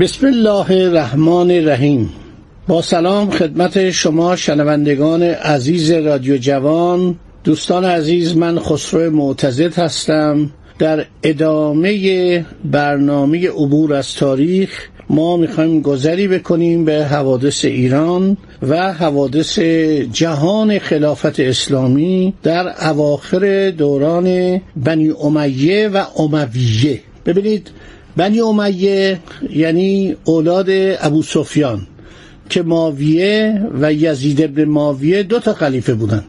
بسم الله الرحمن الرحیم. با سلام خدمت شما شنوندگان عزیز رادیو جوان. دوستان عزیز من خسرو معتزد هستم. در ادامه برنامه عبور از تاریخ ما می‌خوایم گذری بکنیم به حوادث ایران و حوادث جهان خلافت اسلامی در اواخر دوران بنی امیه و امویه ببینید بنی امیه یعنی اولاد ابو سفیان که ماویه و یزید ابن ماویه دو تا خلیفه بودن.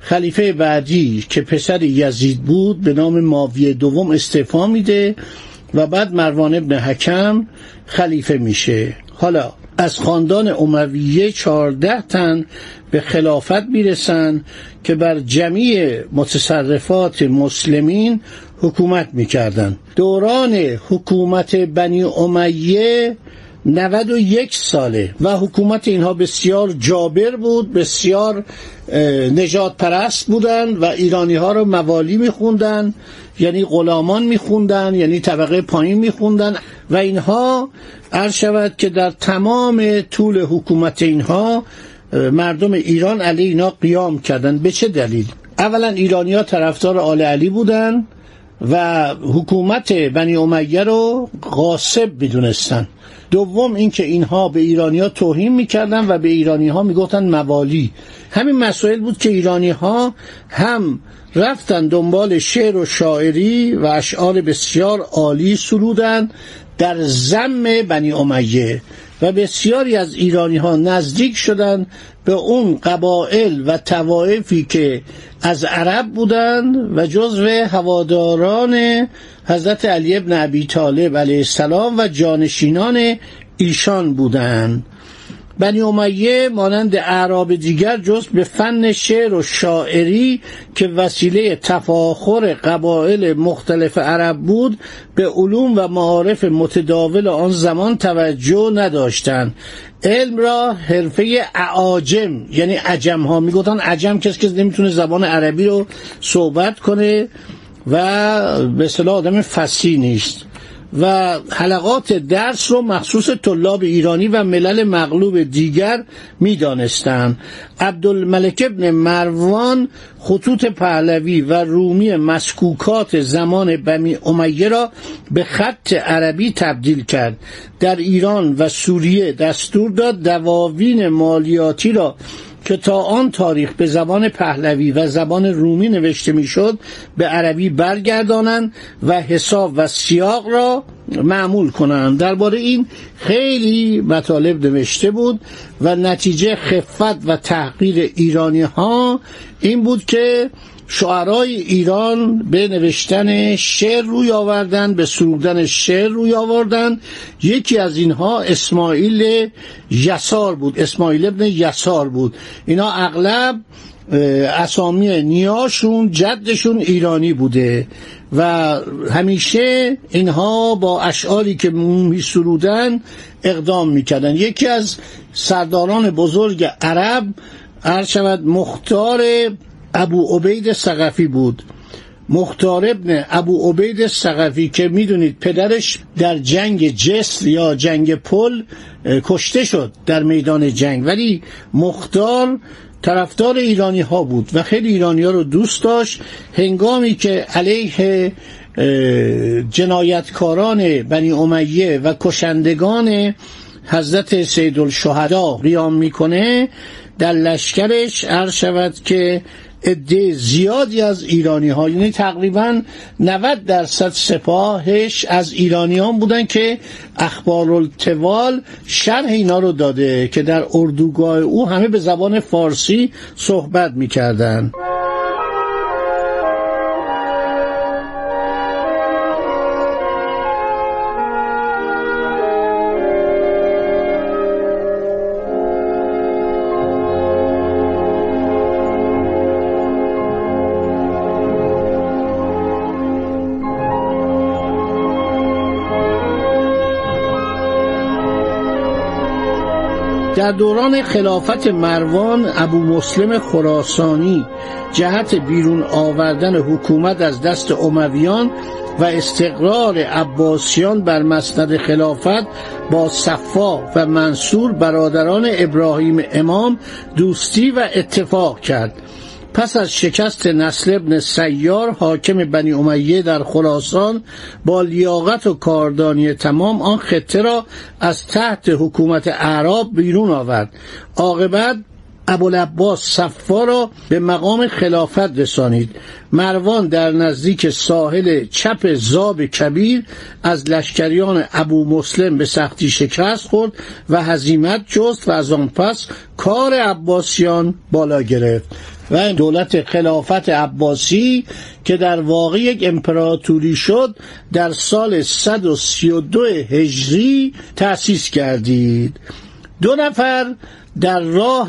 خلیفه بعدی که پسر یزید بود به نام ماویه دوم استعفا میده و بعد مروان ابن حکم خلیفه میشه. حالا از خاندان امویه چهارده تن به خلافت می‌رسن که بر جمعی متصرفات مسلمین حکومت می‌کردن. دوران حکومت بنی امیه 91 ساله و حکومت اینها بسیار جابر بود بسیار نجات پرست بودن و ایرانی ها رو موالی میخوندن یعنی غلامان میخوندن یعنی طبقه پایین میخوندن و اینها عرض شود که در تمام طول حکومت اینها مردم ایران علی اینا قیام کردن. به چه دلیل؟ اولا ایرانی ها طرفدار آل علی بودن. و حکومت بنی امیه رو غاصب می‌دونستن. دوم اینکه اینها به ایرانیا توهین می‌کردن و به ایرانی ها می‌گفتن موالی. همین مسائل بود که ایرانی ها هم رفتن دنبال شعر و شاعری و اشعار بسیار عالی سرودن در زم بنی امیه. و بسیاری از ایرانی ها نزدیک شدن به اون قبائل و توائفی که از عرب بودند و جزو هواداران حضرت علی ابن ابی طالب علیه السلام و جانشینان ایشان بودند بنی امیه مانند اعراب دیگر جز به فن شعر و شاعری که وسیله تفاخر قبایل مختلف عرب بود به علوم و معارف متداول آن زمان توجه نداشتند. علم را حرفه اعاجم یعنی عجم ها می‌گفتن عجم کسی که نمی‌تونه زبان عربی رو صحبت کنه و به اصطلاح آدم فسی نیست. و حلقات درس رو مخصوص طلاب ایرانی و ملل مغلوب دیگر می‌دانستند. عبدالملک ابن مروان خطوط پهلوی و رومی مسکوکات زمان بنی امیه را به خط عربی تبدیل کرد. در ایران و سوریه دستور داد دواوین مالیاتی را که تا آن تاریخ به زبان پهلوی و زبان رومی نوشته می‌شد به عربی برگردانند و حساب و سیاق را معمول کنند. درباره این خیلی مطالب نوشته بود و نتیجه خفت و تحقیر ایرانی ها این بود که شعرای ایران به نوشتن شعر روی آوردن به سرودن شعر روی آوردن. یکی از اینها اسماعیل یسار بود اسماعیل ابن یسار بود. اینا اغلب اسامی نیاشون جدشون ایرانی بوده و همیشه اینها با اشعاری که می سرودن اقدام می‌کردن. یکی از سرداران بزرگ عرب عرض مختار ابو عبید سقفی بود. مختار ابن ابو عبید سقفی که می‌دونید پدرش در جنگ جسر یا جنگ پل کشته شد در میدان جنگ. ولی مختار طرفدار ایرانی ها بود و خیلی ایرانی ها رو دوست داشت. هنگامی که علیه جنایتکاران بنی امیه و کشندگان حضرت سید الشهدا قیام می‌کنه در لشکرش عرض شود که عده زیادی از ایرانی ها یعنی تقریبا 90 درصد سپاهش از ایرانیان بودن که اخبار التوال شرح اینا رو داده که در اردوگاه او همه به زبان فارسی صحبت می‌کردن. در دوران خلافت مروان ابو مسلم خراسانی جهت بیرون آوردن حکومت از دست امویان و استقرار عباسیان بر مسند خلافت با صفا و منصور برادران ابراهیم امام دوستی و اتفاق کرد. پس از شکست نسل ابن سیار حاکم بنی امیه در خراسان با لیاقت و کاردانی تمام آن خطه را از تحت حکومت اعراب بیرون آورد. عاقبت ابوالعباس صفا را به مقام خلافت رسانید. مروان در نزدیک ساحل چپ زاب کبیر از لشکریان ابو مسلم به سختی شکست خورد و هزیمت جست و از آن پس کار عباسیان بالا گرفت. و این دولت خلافت عباسی که در واقع یک امپراتوری شد در سال 132 هجری تأسیس کردید. دو نفر در راه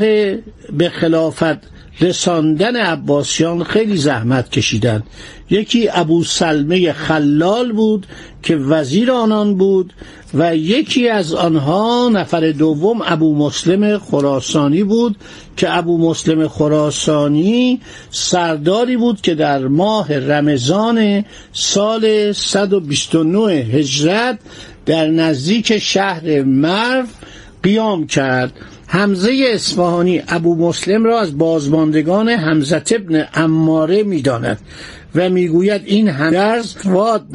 به خلافت رساندن عباسیان خیلی زحمت کشیدند یکی ابو سلمه خلال بود که وزیر آنان بود و یکی از آنها نفر دوم ابو مسلم خراسانی بود که ابو مسلم خراسانی سرداری بود که در ماه رمضان سال 129 هجرت در نزدیک شهر مرو قیام کرد. حمزه اصفهانی ابو مسلم را از بازماندگان حمزت ابن اماره می‌داند و می‌گوید این همدرز واد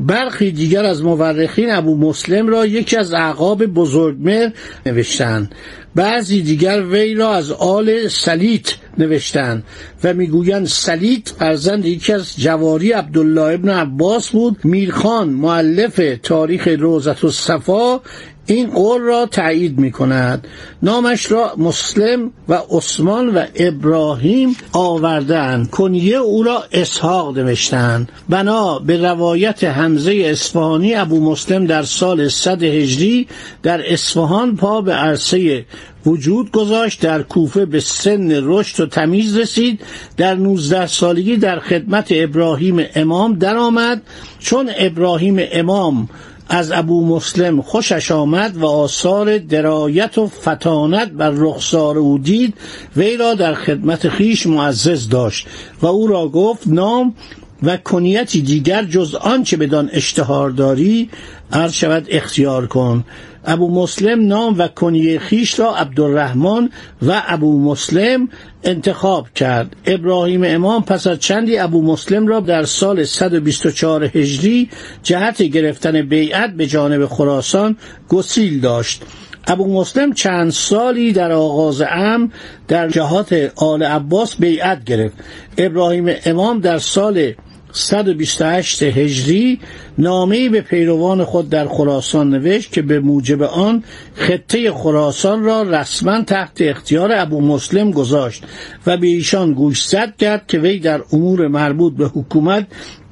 برخی دیگر از مورخین ابو مسلم را یکی از اعقاب بزرگمر نوشتند بعضی دیگر وی را از آل سلیت نوشتند و می‌گویند سلیت فرزند یکی از جواری عبدالله ابن عباس بود. میرخان معلف تاریخ روزت و صفا این قول را تایید می کند نامش را مسلم و عثمان و ابراهیم آوردن کنیه او را اسحاق نوشتند بنا به روایت حمزه اصفهانی ابو مسلم در سال صد هجری در اصفهان پا به عرصه وجود گذاشت. در کوفه به سن رشد و تمیز رسید. در 19 سالگی در خدمت ابراهیم امام درآمد. چون ابراهیم امام از ابو مسلم خوشش آمد و آثار درایت و فتانت بر رخسار او دید وی را در خدمت خیش معزز داشت و او را گفت نام و کنیتی دیگر جز آنچه بدان اشتهار داری عرض شود اختیار کن. ابو مسلم نام و کنیه خیش را عبدالرحمن و ابو مسلم انتخاب کرد. ابراهیم امام پس از چندی ابو مسلم را در سال 124 هجری جهت گرفتن بیعت به جانب خراسان گسیل داشت. ابو مسلم چند سالی در آغاز ام در جهات آل عباس بیعت گرفت. ابراهیم امام در سال 128 هجری نامه‌ای به پیروان خود در خراسان نوشت که به موجب آن خطه خراسان را رسما تحت اختیار ابو مسلم گذاشت و به ایشان گوشزد کرد که وی در امور مربوط به حکومت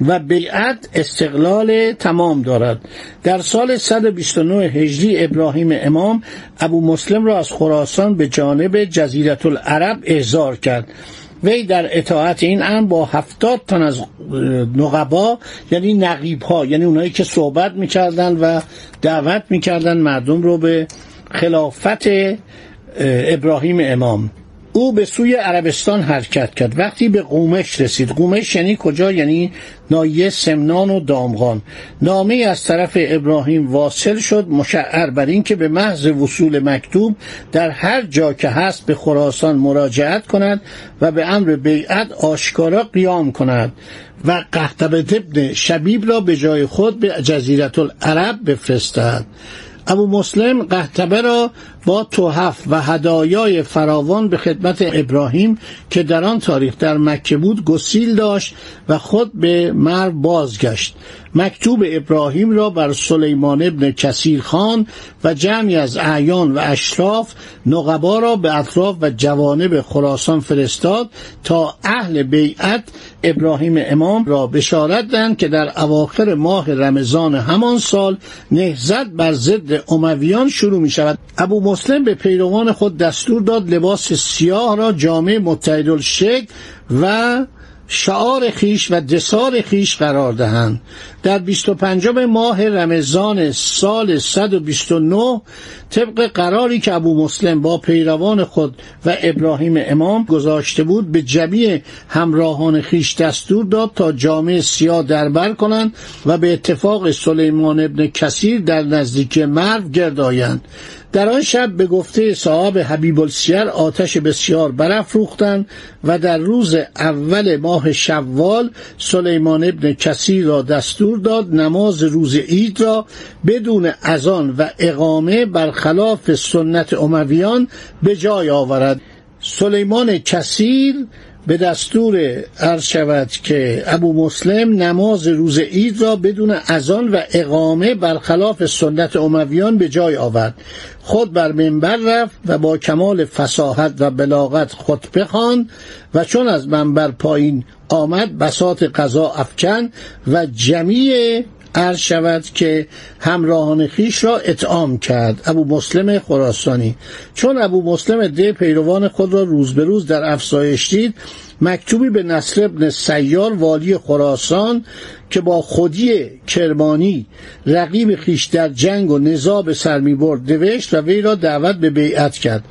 و بیعت استقلال تمام دارد. در سال 129 هجری ابراهیم امام ابو مسلم را از خراسان به جانب جزیرت العرب احضار کرد. وی در اطاعت این امر با هفتاد تن از نقبا یعنی نقیب ها یعنی اونایی که صحبت می‌کردن و دعوت می‌کردن مردم رو به خلافت ابراهیم امام. او به سوی عربستان حرکت کرد. وقتی به قومش رسید. قومش یعنی کجا؟ یعنی نایه سمنان و دامغان. نامه از طرف ابراهیم واصل شد مشعر بر این که به محض وصول مکتوب در هر جا که هست به خراسان مراجعت کند و به امر بیعت آشکارا قیام کند و قهتبت ابن شبیب را به جای خود به جزیرت العرب بفرستد. ابو مسلم قهتبه را با توحف و هدایای فراوان به خدمت ابراهیم که در آن تاریخ در مکه بود گسیل داشت و خود به مر بازگشت. مکتوب ابراهیم را بر سلیمان ابن کسیر خان و جمعی از اعیان و اشراف نقبا را به اطراف و جوانب خراسان فرستاد تا اهل بیعت ابراهیم امام را بشارت دهند که در اواخر ماه رمضان همان سال نهزت بر ضد امویان شروع می شود ابو مسلم به پیروان خود دستور داد لباس سیاه را جامعه متحد شکل و شعار خیش و دسار خیش قرار دهند. در 25 ماه رمضان سال 129 طبق قراری که ابو مسلم با پیروان خود و ابراهیم امام گذاشته بود به جمعی همراهان خیش دستور داد تا جامعه سیاه دربر کنند و به اتفاق سلیمان ابن کثیر در نزدیکی مرو گردایند در آن شب به گفته صاحب حبیب السیر آتش بسیار برافروختند و در روز اول ماه شوال سلیمان ابن کثیر را دستور داد نماز روز عید را بدون اذان و اقامه برخلاف سنت امویان به جای آورد. سلیمان کثیر به دستور عرض شود که ابو مسلم نماز روز عید را بدون اذان و اقامه برخلاف سنت امویان به جای آورد. خود بر منبر رفت و با کمال فساحت و بلاغت خطبه خواند و چون از منبر پایین آمد بسات قضا افکن و جمیع عرض شود که همراهان خیش را اطعام کرد. ابو مسلم خراسانی. چون ابو مسلم ده پیروان خود را روز به روز در افزایش دید مکتوبی به نصر ابن سیار والی خراسان که با خودی کرمانی رقیب خیش در جنگ و نزاع به سر می برد. نوشت و وی را دعوت به بیعت کرد.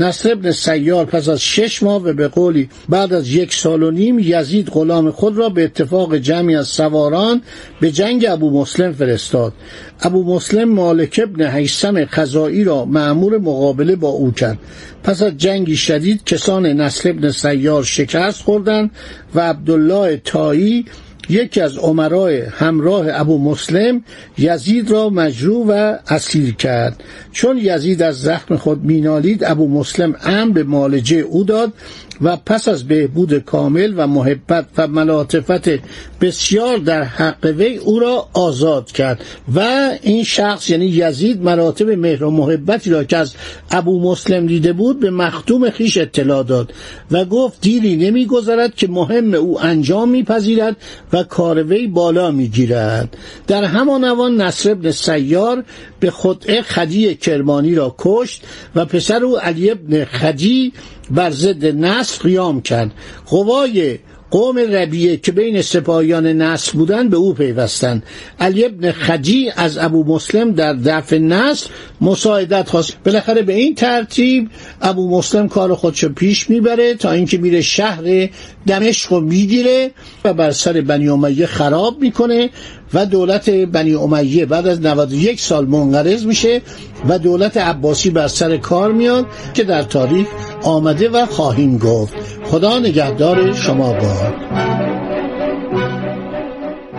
نصر ابن سیار پس از شش ماه و به قولی بعد از یک سال و نیم یزید غلام خود را به اتفاق جمعی از سواران به جنگ ابو مسلم فرستاد. ابو مسلم مالک ابن حیسم خزائی را معمور مقابله با او کرد. پس از جنگی شدید کسان نصر ابن سیار شکست خوردند و عبدالله تایی یکی از عمرای همراه ابو مسلم یزید را مجروع و اسیر کرد. چون یزید از زخم خود مینالید ابو مسلم امر به مالجه او داد و پس از بهبود کامل و محبت و ملاطفت بسیار در حق وی او را آزاد کرد و این شخص یعنی یزید مراتب مهر و محبتی را که از ابو مسلم دیده بود به مختوم خیش اطلاع داد و گفت دیری نمیگذرد که مهم او انجام میپذیرد و کار وی بالا می‌گیرد. در همان اوان نصر ابن سیار به خدعه خدی کرمانی را کشت و پسر او علی ابن خدی بر ضد نصر قیام کرد. قوای قوم ربیه که بین سپاهیان نصر بودند به او پیوستند علی ابن خجی از ابو مسلم در دفع نصر مساعدت خواست. بالاخره به این ترتیب ابو مسلم کار خودشو پیش می‌بره تا اینکه میره شهر دمشق رو می‌گیره و بر سر بنی امیه خراب می‌کنه و دولت بنی امیه بعد از 91 سال منقرض میشه و دولت عباسی بر سر کار میاد که در تاریخ آمده و خواهیم گفت. خدا نگهدار شما باد.